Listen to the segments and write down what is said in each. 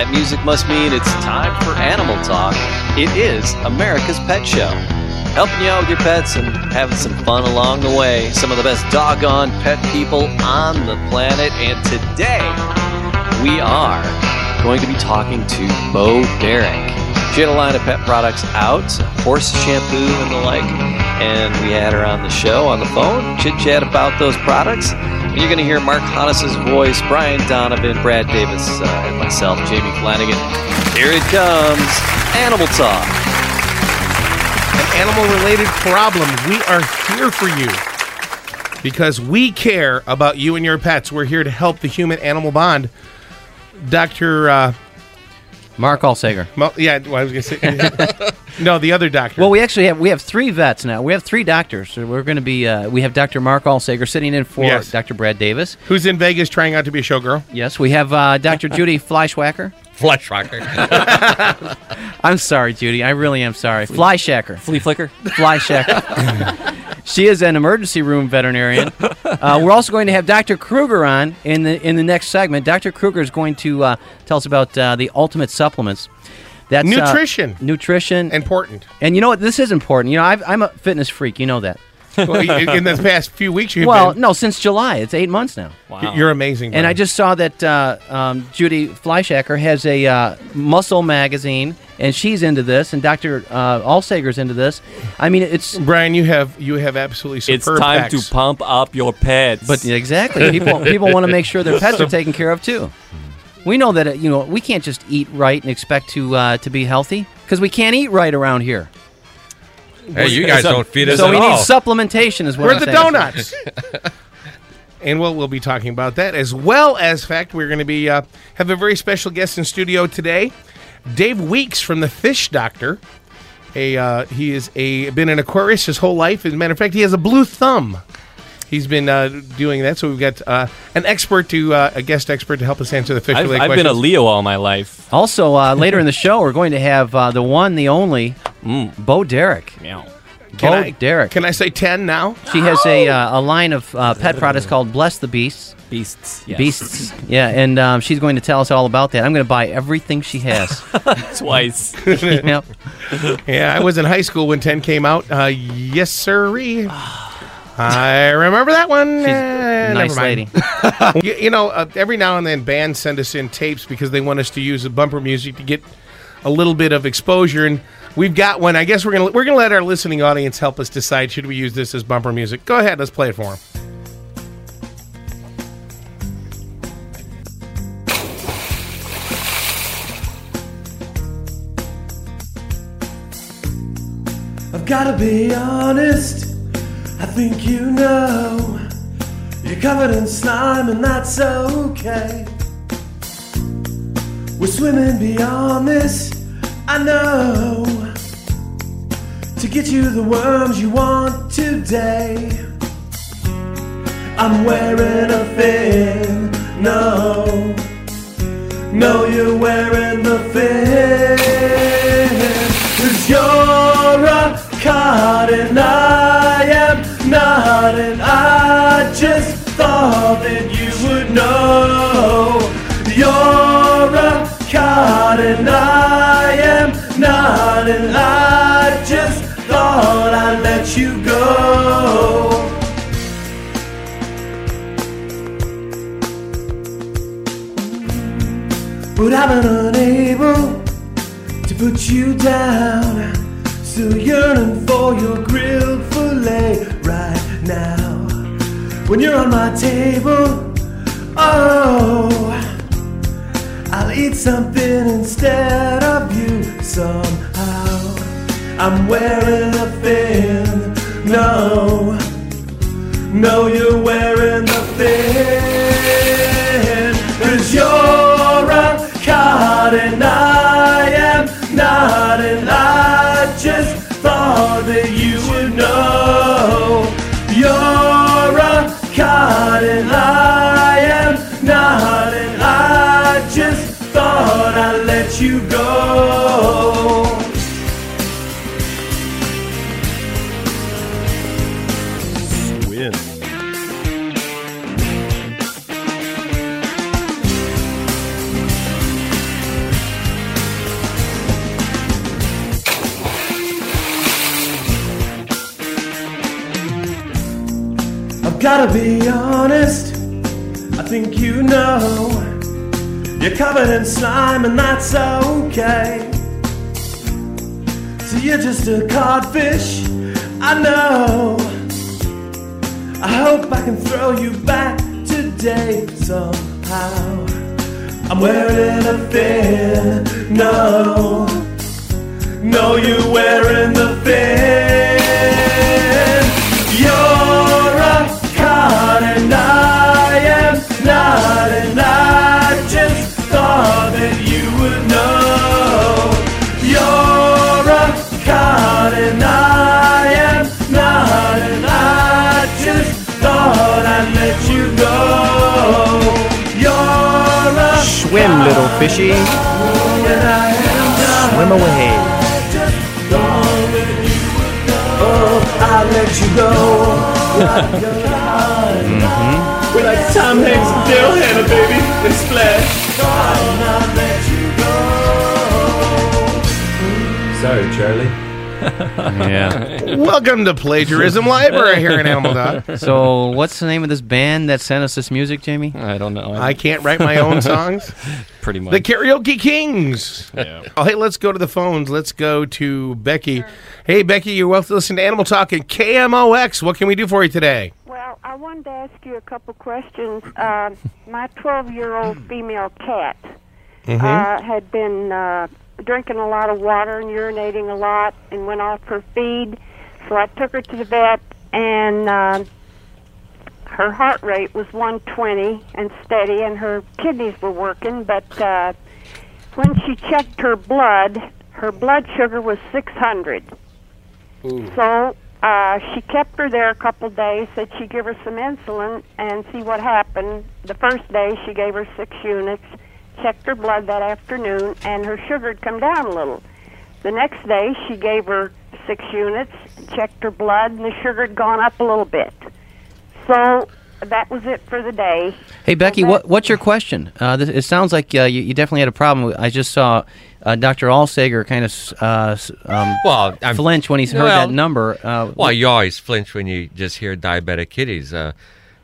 That music must mean it's time for Animal Talk. It is America's Pet Show. Helping you out with your pets and having some fun along the way. Some of the best doggone pet people on the planet. And today, we are going to be talking to Bo Derek. She had a line of pet products out, horse shampoo and the like, and we had her on the show on the phone, chit chat about those products. And you're going to hear Mark Hodges' voice, Brian Donovan, Brad Davis, uh, and myself, Jamie Flanagan. Here it comes Animal Talk. An animal related problem. We are here for you because we care about you and your pets. We're here to help the human animal bond. Dr. Uh, Mark Alsager. Mo- yeah, well, I was going to say. no, the other doctor. Well, we actually have we have three vets now. We have three doctors. So we're going to be uh, we have Dr. Mark Alsager sitting in for Yes. Dr. Brad Davis. Who's in Vegas trying out to be a showgirl? Yes, we have uh, Dr. Judy Fleischwacker. Flesh rocker. I'm sorry, Judy. I really am sorry. Fleischacker. Flea flicker. Fleischacker. She is an emergency room veterinarian. Uh, we're also going to have Dr. Kruger on in the in the next segment. Dr. Kruger is going to uh, tell us about uh, the ultimate supplements. That's uh, Nutrition. nutrition, Important. and you know what? This is important. You know, I've, I'm a fitness freak. You know that. Well, in in the past few weeks, you've Well, been. no, since July. It's eight months now. Wow. You're amazing. And I just saw that uh, um, Judy Fleischacker has a uh, muscle magazine, and she's into this, and Dr. Uh, Alsager's into this. I mean, it's Brian, you have you have absolutely superb It's time pecs. to pump up your pets. but exactly people people want to make sure their pets are taken care of too. We know that uh, you know we can't just eat right and expect to uh, to be healthy because we can't eat right around here. Hey, you guys don't feed us so at we need all. supplementation, is what We're the saying. donuts. and we'll we'll be talking about that as well as fact we're going to be uh, have a very special guest in studio today, Dave Weeks from the Fish Doctor. A uh, he is a been an Aquarius his whole life. As a matter of fact, he has a blue thumb. He's been uh, doing that, so we've got uh, an expert to uh, a guest expert to help us answer the fish I've, related I've questions. been a Leo all my life. Also, uh, later in the show, we're going to have uh, the one, the only, Bo Derek. Meow. Can Bo I- Derek. Can I say ten now? She has a, uh, a line of uh, pet products called Bless the Beasts. Beasts. Yes. Beasts. Yeah, and um, she's going to tell us all about that. I'm going to buy everything she has. Twice. yep. Yeah, I was in high school when 10 came out. Uh, yes, sirree. I remember that one. She's a nice never mind. lady. you, you know, uh, every now and then bands send us in tapes because they want us to use the bumper music to get a little bit of exposure, and we've got one. I guess we're gonna we're gonna let our listening audience help us decide should we use this as bumper music. Go ahead, let's play it for them. I've gotta be honest, I think you know You're covered in slime and that's okay We're swimming beyond this, I know To get you the worms you want today. I'm wearing a fin, no. No, you're wearing the fin. Cause you're a card and I am not And I just thought that you would know. You're a card and I you go But I've been unable to put you down. Still yearning for your grilled filet right now. When you're on my table, oh, I'll eat something instead of you somehow. I'm wearing a fin, no, no, you're wearing the fin. Cause you're a card and I am not, and I just thought that you would know. You're a card and I am not, and I just thought I'd let you go. Gotta be honest, I think you know you're covered in slime and that's okay. So you're just a codfish, I know. I hope I can throw you back today somehow. I'm wearing a fin, no. No, you're wearing the fishy. and I am not. Swim away. Oh, I'll let you go. Mm-hmm. We're like Tom Hanks and Daryl Hannah, baby. And Splash. I'll let you go. Sorry, Charlie. Yeah. Welcome to Plagiarism Library here in Animal Dog. so, what's the name of this band that sent us this music, Jamie? I don't know. I can't write my own songs. pretty much. The Karaoke Kings. Yeah. Oh, hey, let's go to the phones. Let's go to Becky. Hey, Becky, you're welcome to listen to Animal Talk and KMOX. What can we do for you today? Well, I wanted to ask you a couple questions. Uh, my 12 year old female cat uh, had been uh, drinking a lot of water and urinating a lot and went off her feed. So I took her to the vet, and uh, her heart rate was 120 and steady, and her kidneys were working. But uh, when she checked her blood, her blood sugar was 600. So uh, she kept her there a couple days, said she'd give her some insulin and see what happened. The first day she gave her six units, checked her blood that afternoon, and her sugar had come down a little. The next day she gave her six units, checked her blood, and the sugar had gone up a little bit. So that was it for the day. Hey, Becky, what, what's your question? Uh, this, it sounds like uh, you, you definitely had a problem. I just saw uh, Dr. Alsager kind of uh, um, Well, I'm, flinch when he heard well, that number. Uh, well, you always flinch when you just hear diabetic kitties. Uh,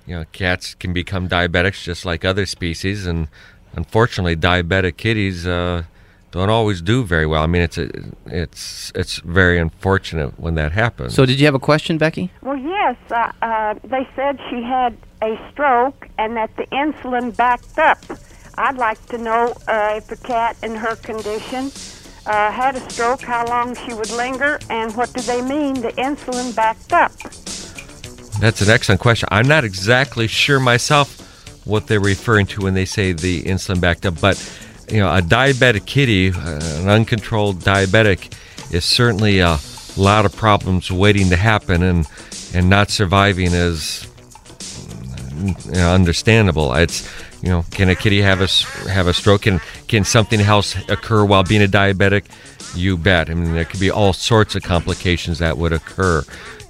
you know, cats can become diabetics just like other species, and unfortunately, diabetic kitties uh, don't always do very well. I mean, it's a, it's it's very unfortunate when that happens. so, did you have a question, Becky? Well, yes. Uh, uh, they said she had a stroke and that the insulin backed up. I'd like to know uh, if a cat in her condition uh, had a stroke, how long she would linger, and what do they mean the insulin backed up? That's an excellent question. I'm not exactly sure myself what they're referring to when they say the insulin backed up, but you know, a diabetic kitty, uh, an uncontrolled diabetic, is certainly a lot of problems waiting to happen, and and not surviving is you know, understandable. It's you know, can a kitty have a have a stroke? Can can something else occur while being a diabetic? You bet. I mean, there could be all sorts of complications that would occur.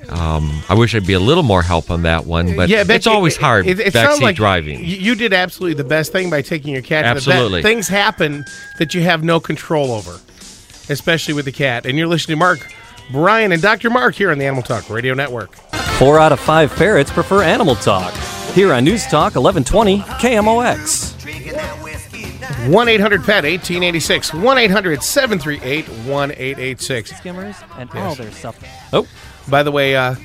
Um, I wish I'd be a little more help on that one, but yeah, it's Becky, always hard It, it sounds backseat like driving. You did absolutely the best thing by taking your cat to Absolutely. the vet. Things happen that you have no control over, especially with the cat. And you're listening to Mark, Brian, and Dr. Mark here on the Animal Talk Radio Network. Four out of five ferrets prefer Animal Talk. Here on News Talk 1120 KMOX. 1 800 PET 1886. 1 800 738 1886. Skimmers and all their stuff. By the way, uh,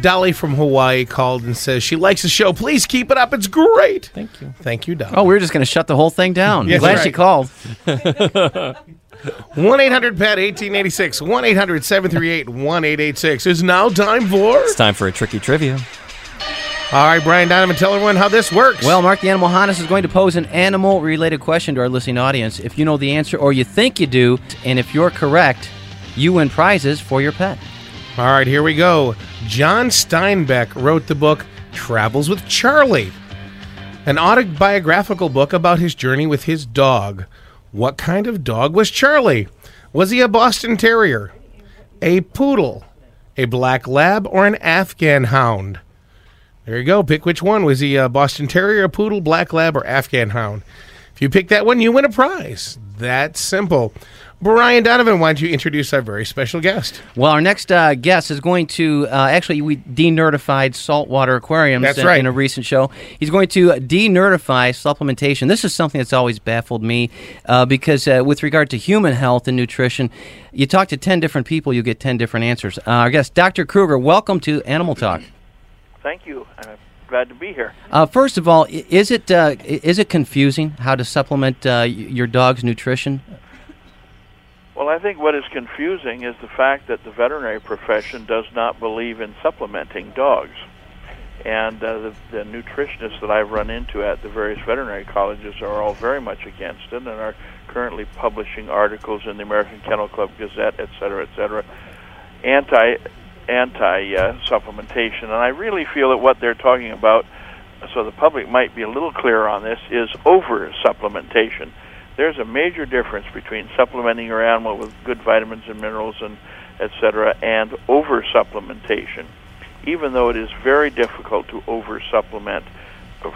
Dolly from Hawaii called and says she likes the show. Please keep it up. It's great. Thank you. Thank you, Dolly. Oh, we are just going to shut the whole thing down. Yes, Glad right. she called. 1 800 PET 1886. 1 800 738 1886 is now time for. It's time for a tricky trivia. All right, Brian Donovan, tell everyone how this works. Well, Mark the Animal Honest is going to pose an animal related question to our listening audience. If you know the answer or you think you do, and if you're correct, you win prizes for your pet. All right, here we go. John Steinbeck wrote the book Travels with Charlie, an autobiographical book about his journey with his dog. What kind of dog was Charlie? Was he a Boston Terrier, a poodle, a black lab, or an Afghan hound? There you go. Pick which one. Was he a Boston Terrier, a poodle, black lab, or Afghan hound? If you pick that one, you win a prize. That's simple. Brian Donovan, why don't you introduce our very special guest? Well, our next uh, guest is going to uh, actually we denertified saltwater aquariums That's in, right. in a recent show. He's going to denertify supplementation. This is something that's always baffled me uh, because uh, with regard to human health and nutrition, you talk to ten different people, you get ten different answers. Uh, our guest, Dr. Kruger, welcome to Animal Talk. Thank you. I'm glad to be here. Uh, first of all, is it uh, is it confusing how to supplement uh, your dog's nutrition? Well, I think what is confusing is the fact that the veterinary profession does not believe in supplementing dogs. And uh, the, the nutritionists that I've run into at the various veterinary colleges are all very much against it and are currently publishing articles in the American Kennel Club Gazette, et cetera, et cetera, anti anti uh, supplementation. And I really feel that what they're talking about, so the public might be a little clearer on this, is over supplementation. There's a major difference between supplementing your animal with good vitamins and minerals and et cetera, and over supplementation. Even though it is very difficult to over supplement,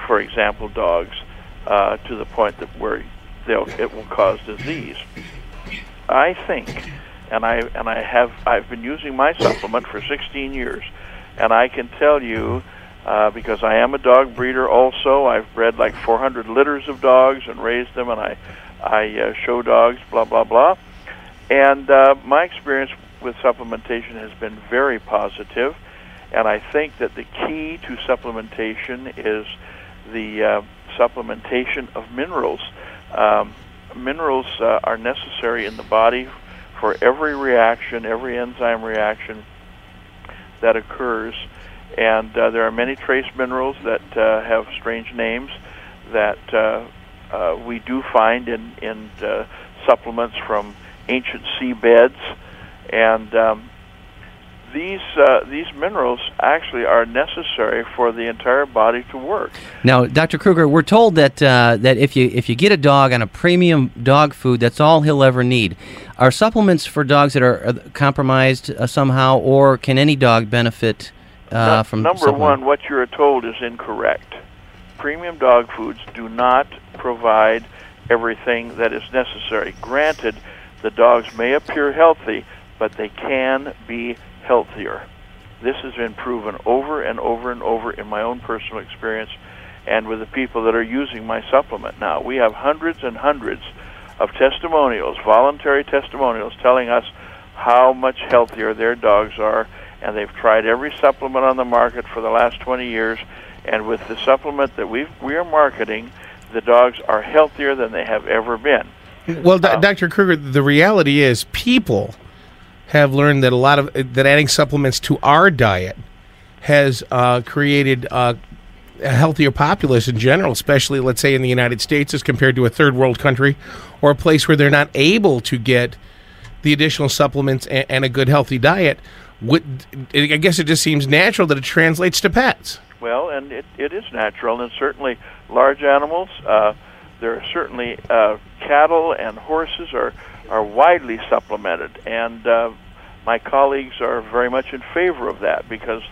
for example, dogs, uh, to the point that where they'll, it will cause disease. I think, and I and I have I've been using my supplement for 16 years, and I can tell you. Uh, because I am a dog breeder, also I've bred like 400 litters of dogs and raised them, and I, I uh, show dogs, blah blah blah. And uh, my experience with supplementation has been very positive, and I think that the key to supplementation is the uh, supplementation of minerals. Um, minerals uh, are necessary in the body for every reaction, every enzyme reaction that occurs. And uh, there are many trace minerals that uh, have strange names that uh, uh, we do find in, in uh, supplements from ancient seabeds. And um, these, uh, these minerals actually are necessary for the entire body to work. Now, Dr. Kruger, we're told that uh, that if you if you get a dog on a premium dog food, that's all he'll ever need. Are supplements for dogs that are uh, compromised uh, somehow, or can any dog benefit uh, Nu- from number one, what you're told is incorrect. Premium dog foods do not provide everything that is necessary. Granted, the dogs may appear healthy, but they can be healthier. This has been proven over and over and over in my own personal experience and with the people that are using my supplement. Now, we have hundreds and hundreds of testimonials, voluntary testimonials, telling us how much healthier their dogs are, and they've tried every supplement on the market for the last 20 years. And with the supplement that we we are marketing, the dogs are healthier than they have ever been. Well, Do- Dr. Kruger, the reality is people have learned that a lot of that adding supplements to our diet has uh, created uh, a healthier populace in general, especially let's say in the United States as compared to a third world country or a place where they're not able to get the additional supplements and, and a good healthy diet. Would, I guess it just seems natural that it translates to pets. Well, and it, it is natural, and certainly large animals. Uh, there are certainly uh, cattle and horses are are widely supplemented, and uh, my colleagues are very much in favor of that because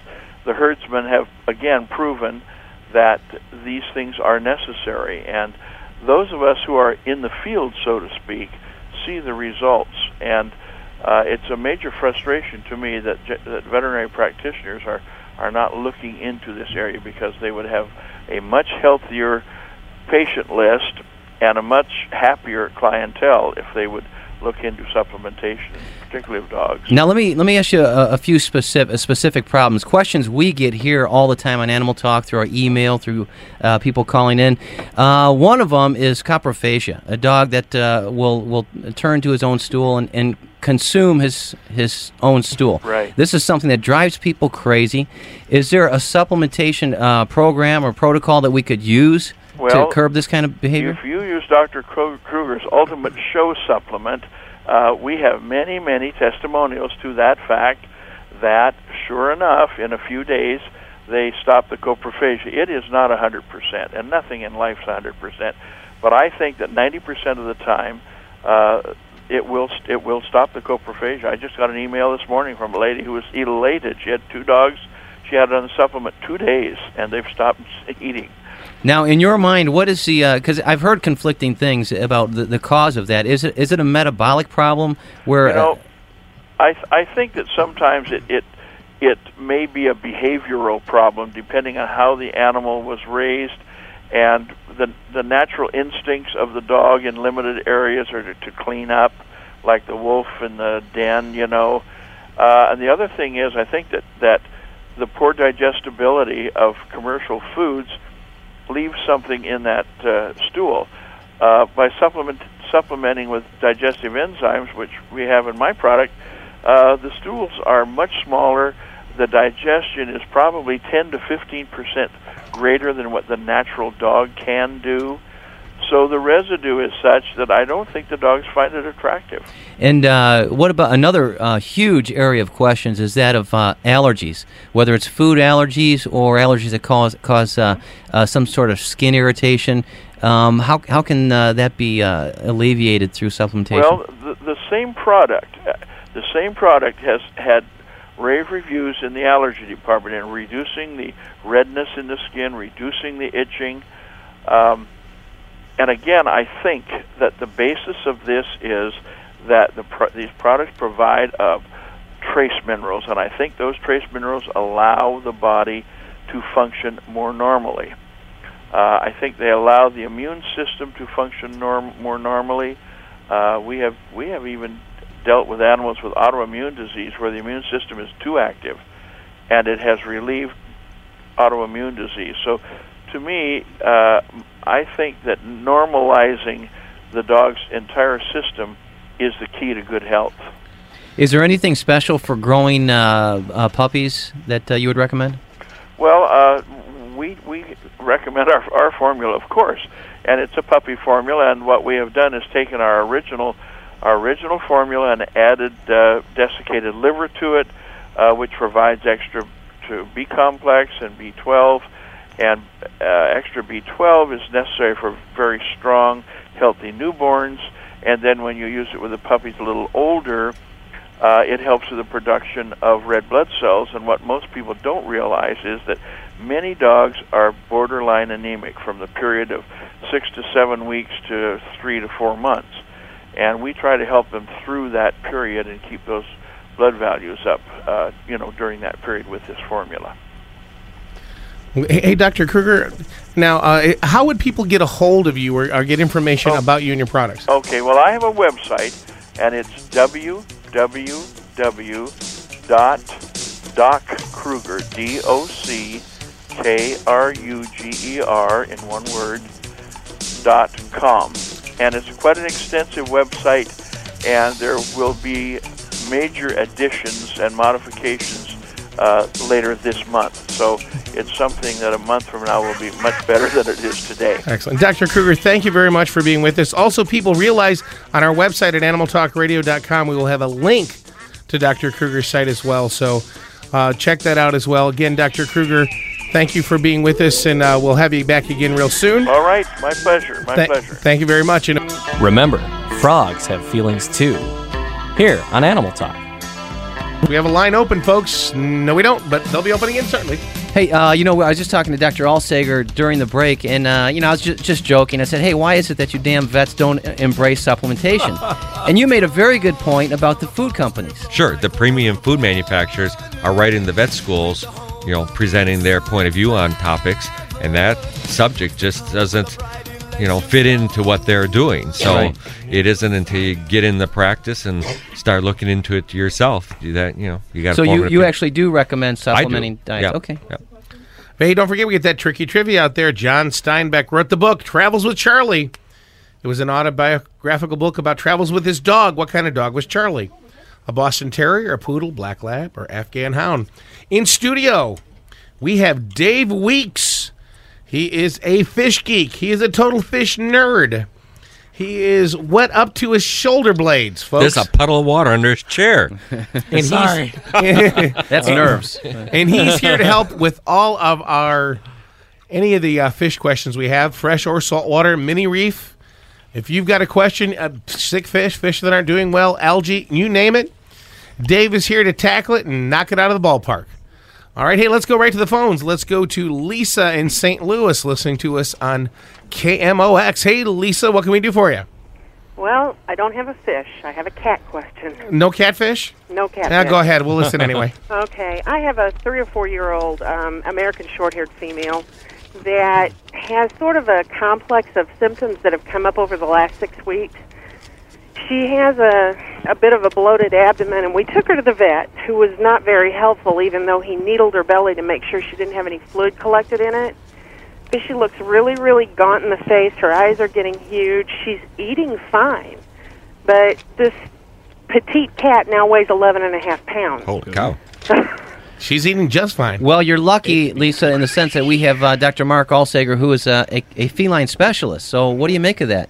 the herdsmen have again proven that these things are necessary, and those of us who are in the field, so to speak, see the results and. Uh, it's a major frustration to me that, that veterinary practitioners are, are not looking into this area because they would have a much healthier patient list and a much happier clientele if they would look into supplementation, particularly of dogs. Now let me let me ask you a, a few specific specific problems, questions we get here all the time on Animal Talk through our email, through uh, people calling in. Uh, one of them is coprophagia, a dog that uh, will will turn to his own stool and, and consume his his own stool. Right. This is something that drives people crazy. Is there a supplementation uh, program or protocol that we could use Well, to curb this kind of behavior? If you use Dr. Kru- Kruger's Ultimate Show supplement, uh, we have many, many testimonials to that fact that, sure enough, in a few days, they stop the coprophagia. It is not 100%, and nothing in life's 100%. But I think that 90% of the time, uh, it will st- it will stop the coprophagia. I just got an email this morning from a lady who was elated. She had two dogs. She had it on the supplement two days, and they've stopped eating. Now, in your mind, what is the? Because I've heard conflicting things about the, the cause of that. Is it is it a metabolic problem where? You know, I th- I think that sometimes it, it it may be a behavioral problem depending on how the animal was raised and the the natural instincts of the dog in limited areas are to, to clean up, like the wolf in the den, you know. Uh, and the other thing is, I think that that the poor digestibility of commercial foods leaves something in that uh, stool. Uh, by supplement supplementing with digestive enzymes, which we have in my product, uh, the stools are much smaller. The digestion is probably 10 to 15 percent greater than what the natural dog can do. So the residue is such that I don't think the dogs find it attractive. And uh, what about another uh, huge area of questions is that of uh, allergies, whether it's food allergies or allergies that cause cause uh, uh, some sort of skin irritation. Um, how how can uh, that be alleviated through supplementation? Well, the, the same product, the same product has had rave reviews in the allergy department in reducing the redness in the skin, reducing the itching. Um, and again, I think that the basis of this is that the pro- these products provide uh, trace minerals, and I think those trace minerals allow the body to function more normally. Uh, I think they allow the immune system to function norm- more normally. Uh, we have we have even dealt with animals with autoimmune disease where the immune system is too active, and it has relieved autoimmune disease. So, to me, uh, I think that normalizing the dog's entire system is the key to good health. Is there anything special for growing uh, uh, puppies that uh, you would recommend? Well, uh, we we recommend our our formula, of course, and it's a puppy formula. And what we have done is taken our original our original formula and added uh, desiccated liver to it, uh, which provides extra to B complex and B12. And uh, extra B12 is necessary for very strong, healthy newborns. And then when you use it with the puppies a little older, uh, it helps with the production of red blood cells. And what most people don't realize is that many dogs are borderline anemic from the period of six to seven weeks to three to four months and we try to help them through that period and keep those blood values up, uh, you know, during that period with this formula. Hey, hey Dr. Kruger. Now, uh, how would people get a hold of you or, or get information Oh. about you and your products? Okay, well, I have a website, and it's www.dockruger, D O C K R U G E R, in one word, dot com. And it's quite an extensive website, and there will be major additions and modifications uh, later this month. So it's something that a month from now will be much better than it is today. Excellent. Dr. Kruger, thank you very much for being with us. Also, people realize on our website at animaltalkradio.com, we will have a link to Dr. Kruger's site as well. So uh, check that out as well. Again, Dr. Kruger, thank you for being with us, and uh, we'll have you back again real soon. All right, my pleasure, my Tha- pleasure. Thank you very much. And Remember, frogs have feelings too. Here on Animal Talk. We have a line open, folks. No, we don't, but they'll be opening again certainly. Hey, uh, you know, I was just talking to Dr. Alsager during the break, and uh, you know, I was just, just joking. I said, "Hey, why is it that you damn vets don't uh, embrace supplementation?" and you made a very good point about the food companies. Sure, the premium food manufacturers are right in the vet schools, you know, presenting their point of view on topics, and that subject just doesn't, you know, fit into what they're doing. So Right. it isn't until you get in the practice and start looking into it yourself that you know you got. So you, you actually do recommend supplementing diets? Yeah. Okay. Yeah. Hey, don't forget we get that tricky trivia out there. John Steinbeck wrote the book Travels with Charlie. It was an autobiographical book about travels with his dog. What kind of dog was Charlie? A Boston Terrier, a poodle, black lab, or Afghan hound? In studio, we have Dave Weeks. He is a fish geek. He is a total fish nerd. He is wet up to his shoulder blades, folks. There's a puddle of water under his chair. and Sorry. That's nerves. and he's here to help with all of our any of the uh, fish questions we have, fresh or saltwater, mini reef. If you've got a question, uh, sick fish, fish that aren't doing well, algae, you name it, Dave is here to tackle it and knock it out of the ballpark. All right, hey, let's go right to the phones. Let's go to Lisa in St. Louis listening to us on KMOX. Hey, Lisa, what can we do for you? Well, I don't have a fish. I have a cat question. No catfish? No cat. Yeah, go ahead. We'll listen anyway. Okay, I have a three or four year old um, American short haired female that has sort of a complex of symptoms that have come up over the last six weeks. She has a, a bit of a bloated abdomen, and we took her to the vet, who was not very helpful, even though he needled her belly to make sure she didn't have any fluid collected in it. But she looks really, really gaunt in the face. Her eyes are getting huge. She's eating fine. But this petite cat now weighs 11 and a half pounds. Holy cow. She's eating just fine. Well, you're lucky, Lisa, in the sense that we have uh, Dr. Mark Alsager, who is uh, a, a feline specialist. So, what do you make of that?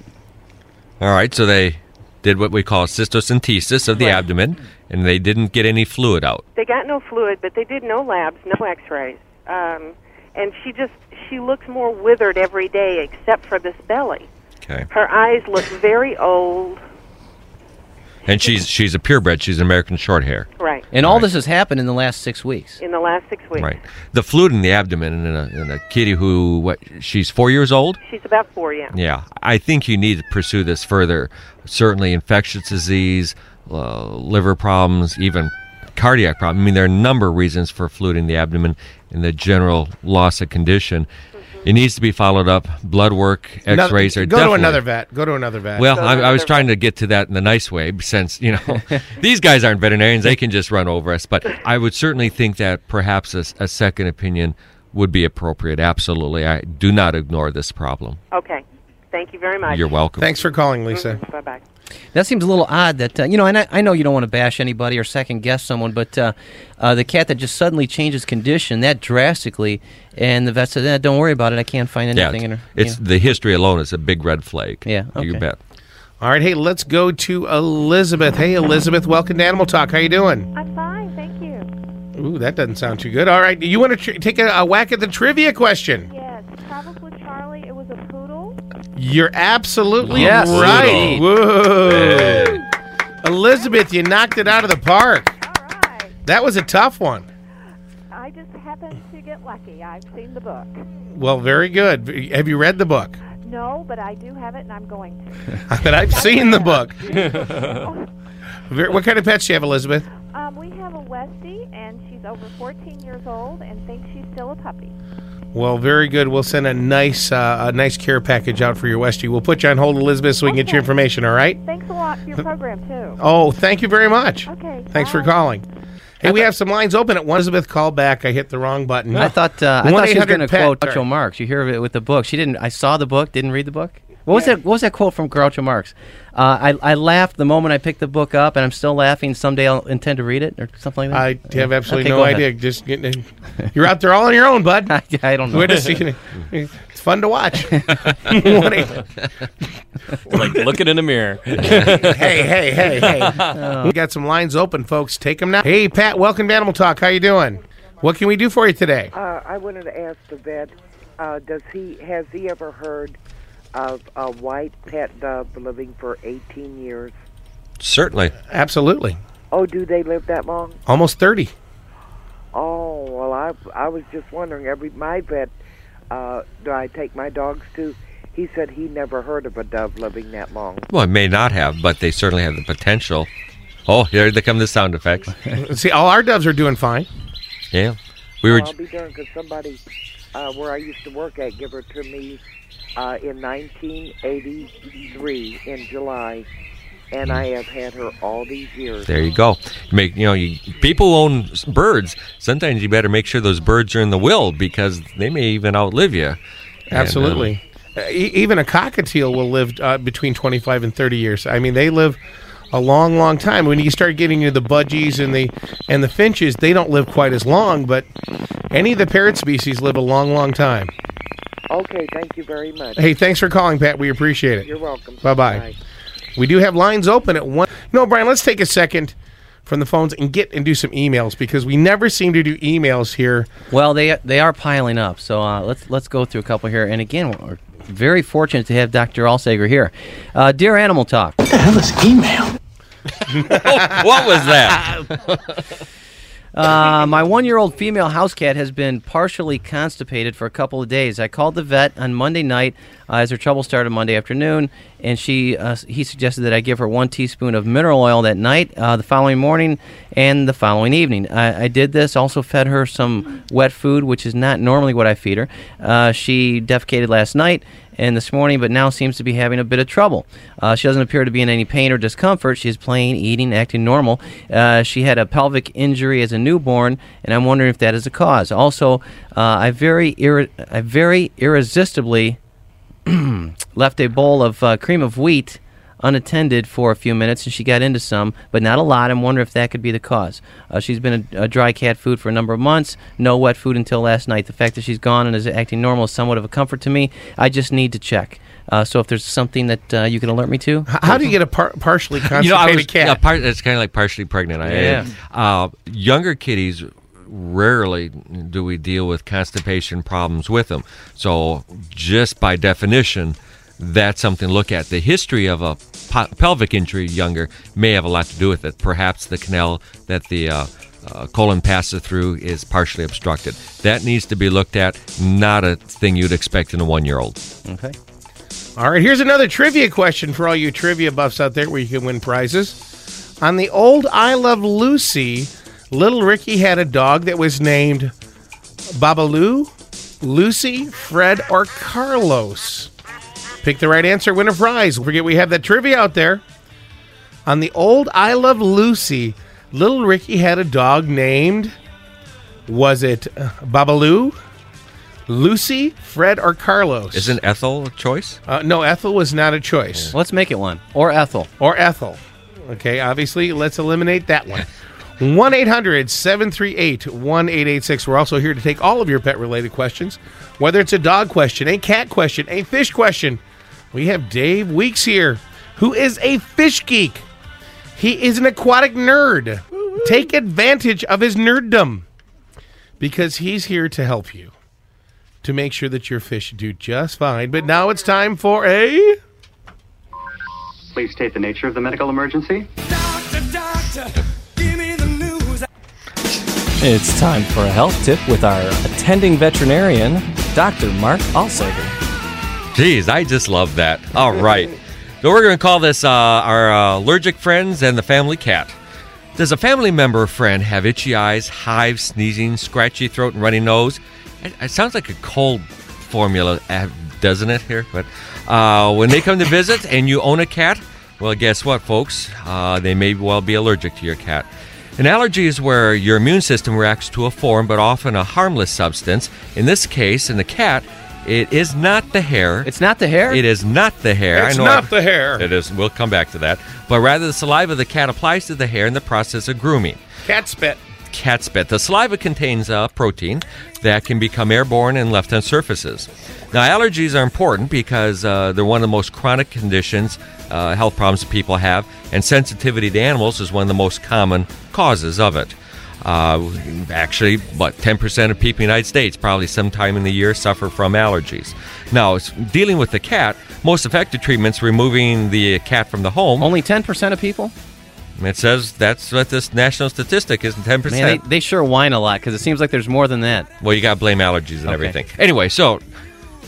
All right, so they did what we call cystocentesis of the Right. abdomen, and they didn't get any fluid out. They got no fluid, but they did no labs, no X-rays, um, and she just she looks more withered every day, except for this belly. Okay. Her eyes look very old. And she's she's a purebred. She's an American short hair. Right. And all Right. this has happened in the last six weeks. In the last six weeks. Right. The fluid in the abdomen in a, in a kitty who what she's four years old. She's about four, yeah. Yeah, I think you need to pursue this further. Certainly, infectious disease, uh, liver problems, even cardiac problems. I mean, there are a number of reasons for fluting the abdomen and the general loss of condition. It needs to be followed up. Blood work, X-rays are go definitely. to another vet. Go to another vet. Well, I, I was trying to get to that in the nice way, since you know these guys aren't veterinarians; they can just run over us. But I would certainly think that perhaps a, a second opinion would be appropriate. Absolutely, I do not ignore this problem. Okay. Thank you very much. You're welcome. Thanks for calling, Lisa. Bye bye. That seems a little odd that, uh, you know, and I, I know you don't want to bash anybody or second guess someone, but uh, uh, the cat that just suddenly changes condition that drastically, and the vet said, eh, don't worry about it, I can't find Yeah, anything in her. it's you know. the history alone is a big red flag. Yeah, you bet. All right, hey, let's go to Elizabeth. Hey, Elizabeth, welcome to Animal Talk. How you doing? I'm fine, thank you. Ooh, that doesn't sound too good. All right, do you want to tr- take a, a whack at the trivia question? Yes, Travels with Charlie. It was a poodle. You're absolutely Yes, right. indeed. Whoa. Elizabeth, you knocked it out of the park. All right. That was a tough one. I just happened to get lucky. I've seen the book. Well, very good. Have you read the book? No, but I do have it, and I'm going to. But I've seen the book. What kind of pets do you have, Elizabeth? Um, we have a Westie, and she's over 14 years old, and thinks she's still a puppy. Well, very good. We'll send a nice, uh, a nice care package out for your Westie. We'll put you on hold, Elizabeth, so we can get your information. All right? Thanks a lot for your program too. Oh, thank you very much. Okay. Thanks for calling. Hey, we have some lines open at. Elizabeth, call back. I hit the wrong button. I thought uh, I thought she was 1-800 going to pet. quote Sorry. Groucho Marx. You hear of it with the book. She didn't. I saw the book, didn't read the book. What was that? What was that quote from Groucho Marx? Uh, I, I laughed the moment I picked the book up, and I'm still laughing. Someday I'll intend to read it or something like that. I have absolutely Okay, no go ahead. idea. Just getting, you're out there all on your own, bud. I, I don't know. We're just, it's fun to watch. Like looking in the mirror. hey, hey, hey, hey. We got some lines open, folks. Take them now. Hey, Pat, welcome to Animal Talk. How you doing? What can we do for you today? Uh, I wanted to ask the vet, uh, does he has he ever heard of a white pet dove living for 18 years? Certainly. Absolutely. Oh, do they live that long? Almost 30. Oh, well, I I was just wondering. Every my vet, uh, do I take my dogs to? He said he never heard of a dove living that long. Well, it may not have, but they certainly have the potential. Oh, here they come the sound effects. See, all our doves are doing fine. Yeah. We were I'll be darned because somebody uh, where I used to work at give her to me uh, in 1983 in July, and I have had her all these years. There you go. You make you know, you people own birds. Sometimes you better make sure those birds are in the will because they may even outlive you. And, Absolutely. Uh, e- even a cockatiel will live uh, between 25 and 30 years. I mean, they live a long, long time. When you start getting into the budgies and the and the finches, they don't live quite as long, but any of the parrot species live a long, long time. Okay, thank you very much. Hey, thanks for calling, Pat. We appreciate it. You're welcome. Bye-bye. We do have lines open at one. No, Brian, let's take a second from the phones and get and do some emails because we never seem to do emails here. Well, they they are piling up. So uh, let's let's go through a couple here. And again, we're very fortunate to have Dr. Alsager here. Uh, Dear Animal Talk. what was that? Uh, my one year old female house cat has been partially constipated for a couple of days. I called the vet on Monday night uh, as her trouble started Monday afternoon, and she uh, he suggested that I give her one teaspoon of mineral oil that night, uh, the following morning, and the following evening. I, I did this, also fed her some wet food, which is not normally what I feed her. Uh, she defecated last night and this morning, but now seems to be having a bit of trouble. Uh, she doesn't appear to be in any pain or discomfort. She's playing, eating, acting normal. Uh, she had a pelvic injury as a newborn, and I'm wondering if that is the cause. Also, uh, I very irre- I very irresistibly left a bowl of uh, cream of wheat unattended for a few minutes, and she got into some, but not a lot. I'm wondering if that could be the cause. Uh, she's been a, a dry cat food for a number of months, no wet food until last night. The fact that she's gone and is acting normal is somewhat of a comfort to me. I just need to check. Uh, so if there's something that uh, you can alert me to, H- How do you get a par- partially constipated you know, I was, cat? Yeah, part, it's kind of like partially pregnant. I Yeah. Uh, younger kitties, rarely do we deal with constipation problems with them. So, just by definition, that's something to look at. The history of a pelvic injury younger may have a lot to do with it. Perhaps the canal that the uh, uh, colon passes through is partially obstructed. That needs to be looked at, not a thing you'd expect in a one year old. okay. All right, here's another trivia question for all you trivia buffs out there where you can win prizes. On the old I Love Lucy, little Ricky had a dog that was named Babalu, Lucy, Fred, or Carlos. Pick the right answer, win a prize. Don't forget we have that trivia out there. On the old I Love Lucy, little Ricky had a dog named was it Babalu, Lucy, Fred, or Carlos? Isn't Ethel a choice? Uh, no, Ethel was not a choice. Let's make it one or Ethel. Or Ethel. Okay, obviously, let's eliminate that one. 1 800 738 1886. We're also here to take all of your pet related questions, whether it's a dog question, a cat question, a fish question. We have Dave Weeks here, who is a fish geek. He is an aquatic nerd. Take advantage of his nerddom because he's here to help you to make sure that your fish do just fine. But now it's time for a. Please state the nature of the medical emergency. It's time for a health tip with our attending veterinarian, Dr. Mark Alsager. Jeez, I just love that. All right. So we're going to call this uh, our uh, allergic friends and the family cat. Does a family member or friend have itchy eyes, hives, sneezing, scratchy throat, and runny nose? It, it sounds like a cold formula, uh, doesn't it? Here, but uh, when they come to visit and you own a cat, well, guess what, folks? Uh, they may well be allergic to your cat. An allergy is where your immune system reacts to a foreign but often a harmless substance. In this case, in the cat, it is not the hair. It's not the hair. It is not the hair. It's I know not I- the hair. It is. We'll come back to that. But rather, the saliva the cat applies to the hair in the process of grooming. Cat spit. Cat spit. The saliva contains a protein that can become airborne and left on surfaces. Now, allergies are important because uh, they're one of the most chronic conditions, uh, health problems that people have, and sensitivity to animals is one of the most common causes of it. Uh, actually, what 10% of people in the United States probably sometime in the year suffer from allergies. Now, dealing with the cat, most effective treatments removing the cat from the home. Only 10% of people? It says that's what this national statistic is 10%. Man, they, they sure whine a lot because it seems like there's more than that. Well, you got to blame allergies and Okay. everything. Anyway, so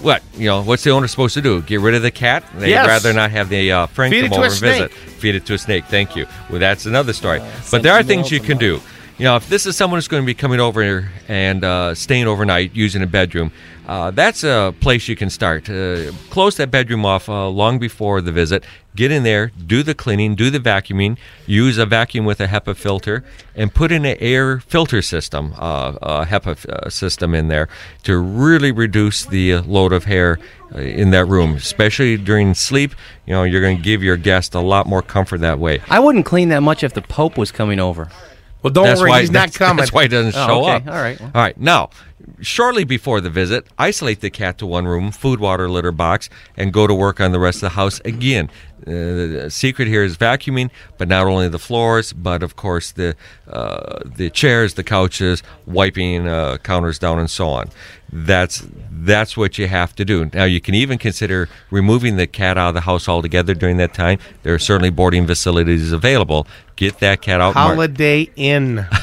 what you know? What's the owner supposed to do? Get rid of the cat? They'd Yes. rather not have the uh, friend Feed come over and visit. Feed it to a snake. Thank you. Well, that's another story. but there are things you can do. You know, if this is someone who's going to be coming over and uh, staying overnight using a bedroom, uh, that's a place you can start. Uh, close that bedroom off uh, long before the visit. Get in there, do the cleaning, do the vacuuming, use a vacuum with a HEPA filter, and put in an air filter system, uh, a HEPA uh, system in there to really reduce the load of hair in that room, especially during sleep. You know, you're going to give your guest a lot more comfort that way. I wouldn't clean that much if the Pope was coming over. Well, don't That's worry, why- he's not coming. That's why he doesn't Oh, show okay. up. All right. Well. All right. Now, shortly before the visit, isolate the cat to one room, food, water, litter box, and go to work on the rest of the house again. Uh, the secret here is vacuuming, but not only the floors, but of course the uh, the chairs, the couches, wiping uh, counters down, and so on. That's that's what you have to do. Now you can even consider removing the cat out of the house altogether during that time. There are certainly boarding facilities available. Get that cat out. Holiday Inn.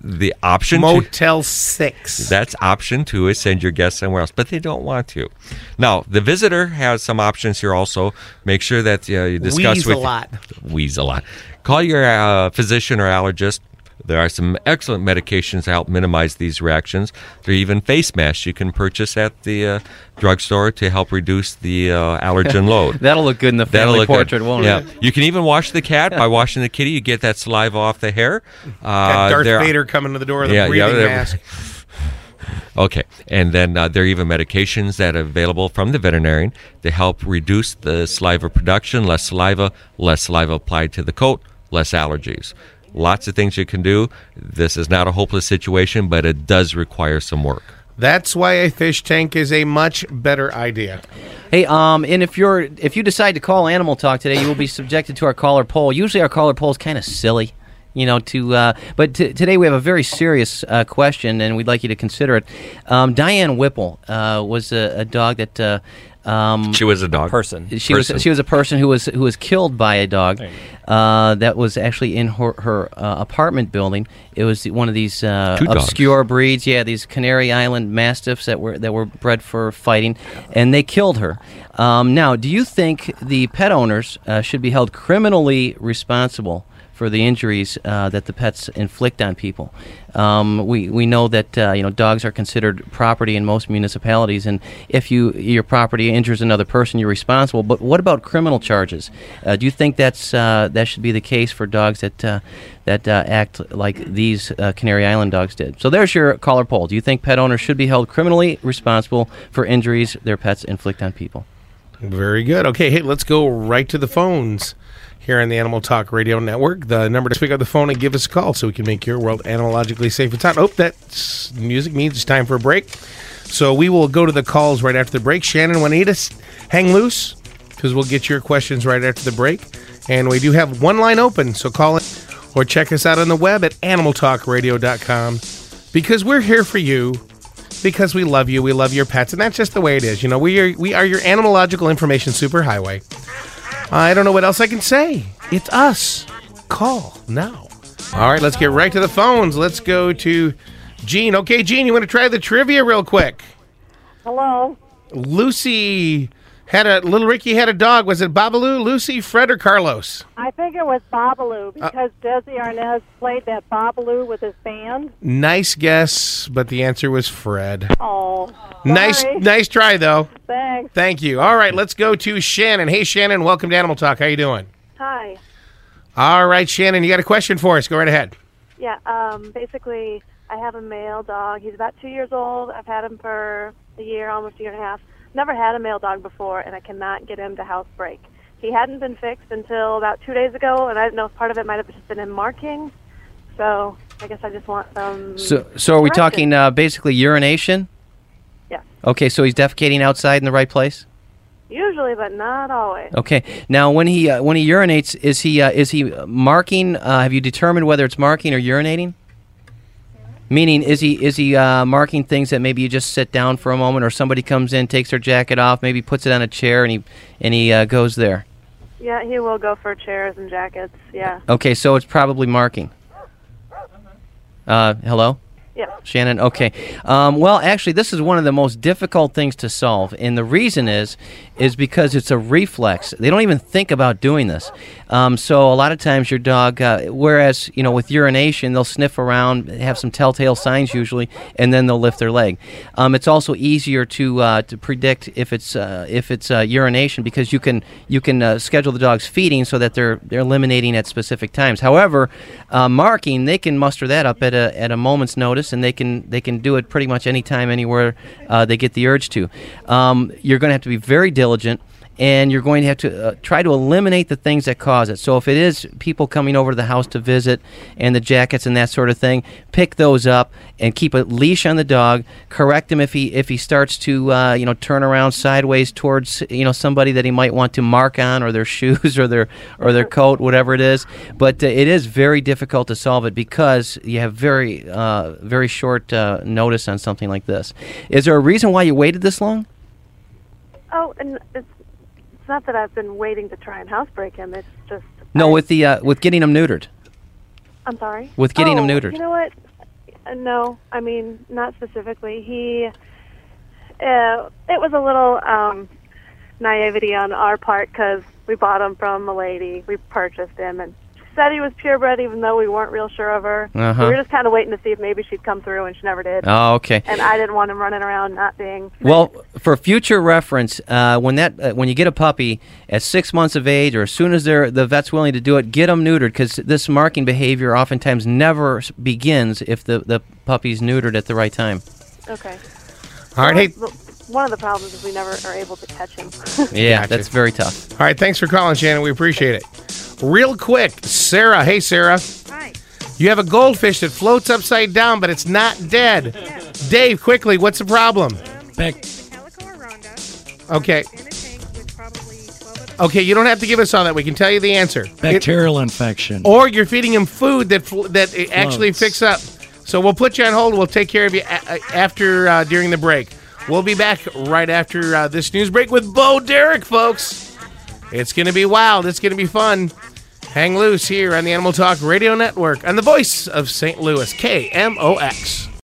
the option to- Motel Six. That's option two is send your guests somewhere else, but they don't want to. Now, the visitor has some options here also. Make sure that uh, you discuss Wheeze a with lot. Wheeze a lot. Call your uh, physician or allergist. There are some excellent medications to help minimize these reactions. There are even face masks you can purchase at the uh, drugstore to help reduce the uh, allergen load. That'll look good in the That'll family look good. portrait, won't yeah. it? You can even wash the cat by washing the kitty. You get that saliva off the hair. Uh, Got Darth there- Vader coming to the door with Yeah, a yeah, breathing there- mask. Okay, and then uh, there are even medications that are available from the veterinarian to help reduce the saliva production. Less saliva, less saliva applied to the coat, less allergies. Lots of things you can do. This is not a hopeless situation, but it does require some work. That's why a fish tank is a much better idea. Hey, um, and if you're if you decide to call Animal Talk today, you will be subjected to our caller poll. Usually, our caller poll is kind of silly, you know. To uh, but t- today we have a very serious uh, question, and we'd like you to consider it. Um, Diane Whipple uh, was a, a dog that. Um, She was a dog. Person. she Person. was she was a person who was who was killed by a dog uh, that was actually in her, her uh, apartment building. It was one of these uh, dogs. obscure breeds, yeah, these Canary Island Mastiffs that were that were bred for fighting, and they killed her. Um, now, do you think the pet owners uh, should be held criminally responsible? For the injuries uh, that the pets inflict on people, um, we we know that uh, you know dogs are considered property in most municipalities, and if you your property injures another person, you're responsible. But what about criminal charges? Uh, do you think that's uh, that should be the case for dogs that uh, that uh, act like these Canary Island dogs did? So there's your caller poll. Do you think pet owners should be held criminally responsible for injuries their pets inflict on people? Very good. Okay, hey, let's go right to the phones here on the Animal Talk Radio Network. The number to pick up the phone and give us a call so we can make your world animalogically safe and sound. Oh, that music means it's time for a break. So we will go to the calls right after the break. Shannon, Juanita, hang loose because we'll get your questions right after the break. And we do have one line open, so call in or check us out on the web at animaltalkradio.com because we're here for you because we love you. We love your pets, and that's just the way it is. You know, we are we are your animalogical information superhighway. I don't know what else I can say. It's us. Call now. All right, let's get right to the phones. Let's go to Gene. Okay, Gene, you want to try the trivia real quick? Hello. Lucy had a little Ricky had a dog. Was it Babalu, Lucy, Fred, or Carlos? I think it was Uh, Babalu because Desi Arnaz played that Babalu with his band. Nice guess, but the answer was Fred. Oh, Nice, nice try though. Thanks. Thank you. All right, let's go to Shannon. Hey, Shannon, welcome to Animal Talk. How you doing? Hi. All right, Shannon, you got a question for us? Go right ahead. Yeah, um, basically, I have a male dog. He's about two years old. I've had him for a year, almost a year and a half. Never had a male dog before, and I cannot get him to housebreak. He hadn't been fixed until about two days ago, and I don't know if part of it might have just been him marking. So I guess I just want some. So, so are we talking uh, basically urination? Yeah. Okay, so he's defecating outside in the right place. Usually, but not always. Okay. Now, when he uh, when he urinates, is he uh, is he marking? Uh, have you determined whether it's marking or urinating? Meaning, is he is he uh, marking things that maybe you just sit down for a moment, or somebody comes in, takes their jacket off, maybe puts it on a chair, and he and he uh, goes there. Yeah, he will go for chairs and jackets. Yeah. Okay, so it's probably marking. Uh, hello. Yeah. Shannon, okay. Um, well, actually, this is one of the most difficult things to solve, and the reason is, is because it's a reflex. They don't even think about doing this. Um, so a lot of times your dog, uh, whereas you know with urination, they'll sniff around, have some telltale signs usually, and then they'll lift their leg. Um, it's also easier to uh, to predict if it's uh, if it's uh, urination because you can you can uh, schedule the dog's feeding so that they're they're eliminating at specific times. However, uh, marking they can muster that up at a at a moment's notice, and they can they can do it pretty much anytime, anywhere they get the urge to. Um, you're going to have to be very diligent. And you're going to have to uh, try to eliminate the things that cause it. So if it is people coming over to the house to visit, and the jackets and that sort of thing, pick those up and keep a leash on the dog. Correct him if he if he starts to uh, you know turn around sideways towards you know somebody that he might want to mark on, or their shoes, or their or their coat, whatever it is. But uh, it is very difficult to solve it because you have very uh, very short uh, notice on something like this. Is there a reason why you waited this long? Oh, and it's it's not that I've been waiting to try and housebreak him. It's just No, with the uh, with getting him neutered. I'm sorry. With getting oh, him neutered. You know what? Uh, no, I mean not specifically. He, uh, it was a little um, naivety on our part because we bought him from a lady. We purchased him and said he was purebred, even though we weren't real sure of her. Uh-huh. We were just kind of waiting to see if maybe she'd come through, and she never did. Oh, okay. And I didn't want him running around not being. Well, for future reference, uh, when that uh, when you get a puppy at six months of age, or as soon as they're the vet's willing to do it, get them neutered because this marking behavior oftentimes never begins if the the puppy's neutered at the right time. Okay. All right, hey. Well, One of the problems is we never are able to catch him. Yeah, Gotcha. that's very tough. All right, thanks for calling, Shannon. We appreciate it. Real quick, Sarah. Hey, Sarah. Hi. You have a goldfish that floats upside down, but it's not dead. Dave, quickly, what's the problem? Back. Okay. Okay, you don't have to give us all that. We can tell you the answer. Bacterial infection. Or you're feeding him food that fl- that it actually Floats. fix up. So we'll put you on hold. We'll take care of you a- a- after uh, during the break. We'll be back right after uh, this news break with Bo Derek, folks. It's going to be wild. It's going to be fun. Hang loose here on the Animal Talk Radio Network on the voice of St. Louis, KMOX.